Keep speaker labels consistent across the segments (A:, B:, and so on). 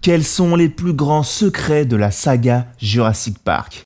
A: Quels sont les plus grands secrets de la saga Jurassic Park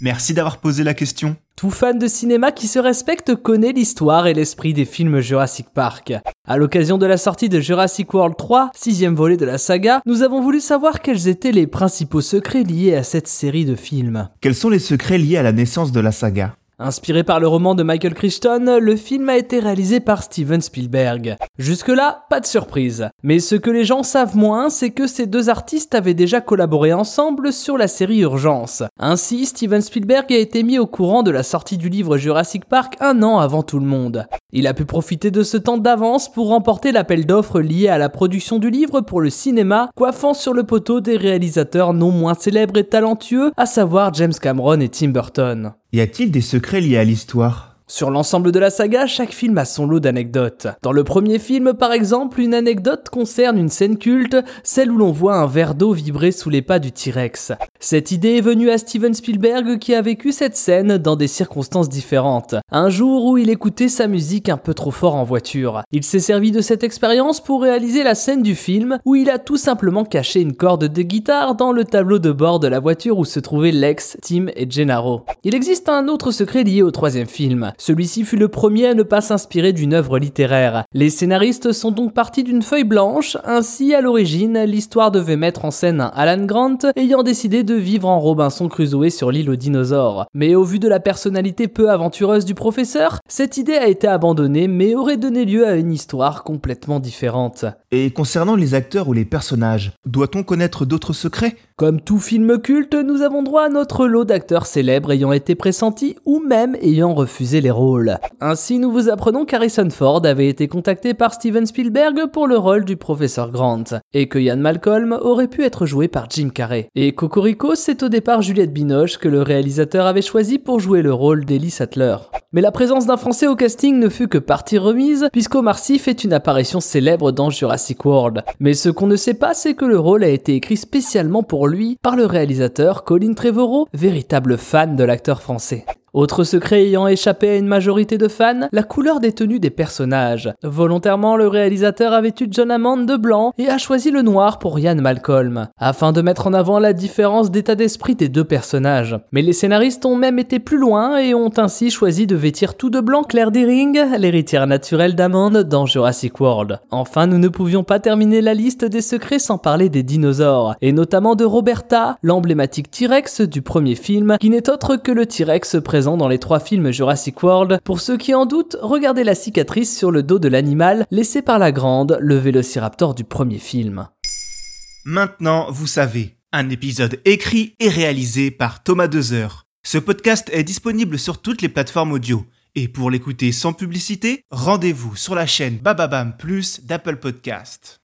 A: Merci d'avoir posé la question.
B: Tout fan de cinéma qui se respecte connaît l'histoire et l'esprit des films Jurassic Park. À l'occasion de la sortie de Jurassic World 3, sixième volet de la saga, nous avons voulu savoir quels étaient les principaux secrets liés à cette série de films.
A: Quels sont les secrets liés à la naissance de la saga
B: Inspiré par le roman de Michael Crichton, le film a été réalisé par Steven Spielberg. Jusque-là, pas de surprise. Mais ce que les gens savent moins, c'est que ces deux artistes avaient déjà collaboré ensemble sur la série Urgence. Ainsi, Steven Spielberg a été mis au courant de la sortie du livre Jurassic Park un an avant tout le monde. Il a pu profiter de ce temps d'avance pour remporter l'appel d'offres lié à la production du livre pour le cinéma, coiffant sur le poteau des réalisateurs non moins célèbres et talentueux, à savoir James Cameron et Tim Burton.
A: Y a-t-il des secrets liés à l'histoire?
B: Sur l'ensemble de la saga, chaque film a son lot d'anecdotes. Dans le premier film, par exemple, une anecdote concerne une scène culte, celle où l'on voit un verre d'eau vibrer sous les pas du T-Rex. Cette idée est venue à Steven Spielberg qui a vécu cette scène dans des circonstances différentes. Un jour où il écoutait sa musique un peu trop fort en voiture. Il s'est servi de cette expérience pour réaliser la scène du film où il a tout simplement caché une corde de guitare dans le tableau de bord de la voiture où se trouvaient Lex, Tim et Gennaro. Il existe un autre secret lié au troisième film. Celui-ci fut le premier à ne pas s'inspirer d'une œuvre littéraire. Les scénaristes sont donc partis d'une feuille blanche, ainsi à l'origine, l'histoire devait mettre en scène un Alan Grant ayant décidé de vivre en Robinson Crusoe sur l'île aux dinosaures. Mais au vu de la personnalité peu aventureuse du professeur, cette idée a été abandonnée mais aurait donné lieu à une histoire complètement différente.
A: Et concernant les acteurs ou les personnages, doit-on connaître d'autres secrets?
B: Comme tout film culte, nous avons droit à notre lot d'acteurs célèbres ayant été pressentis ou même ayant refusé les rôles. Ainsi, nous vous apprenons qu'Harrison Ford avait été contacté par Steven Spielberg pour le rôle du professeur Grant, et que Ian Malcolm aurait pu être joué par Jim Carrey. Et Cocorico, c'est au départ Juliette Binoche que le réalisateur avait choisi pour jouer le rôle d'Ellie Sattler. Mais la présence d'un Français au casting ne fut que partie remise, puisqu'Omar Sy fait une apparition célèbre dans Jurassic World. Mais ce qu'on ne sait pas, c'est que le rôle a été écrit spécialement pour lui par le réalisateur Colin Trevorrow, véritable fan de l'acteur français. Autre secret ayant échappé à une majorité de fans, la couleur des tenues des personnages. Volontairement, le réalisateur a vêtu John Hammond de blanc et a choisi le noir pour Ian Malcolm, afin de mettre en avant la différence d'état d'esprit des deux personnages. Mais les scénaristes ont même été plus loin et ont ainsi choisi de vêtir tout de blanc Claire Deering, l'héritière naturelle d'Hammond dans Jurassic World. Enfin, nous ne pouvions pas terminer la liste des secrets sans parler des dinosaures, et notamment de Roberta, l'emblématique T-Rex du premier film, qui n'est autre que le T-Rex présent dans les trois films Jurassic World. Pour ceux qui en doutent, regardez la cicatrice sur le dos de l'animal laissée par la grande, le vélociraptor du premier film.
A: Maintenant, vous savez, un épisode écrit et réalisé par Thomas Dezer. Ce podcast est disponible sur toutes les plateformes audio. Et pour l'écouter sans publicité, rendez-vous sur la chaîne Bababam Plus d'Apple Podcast.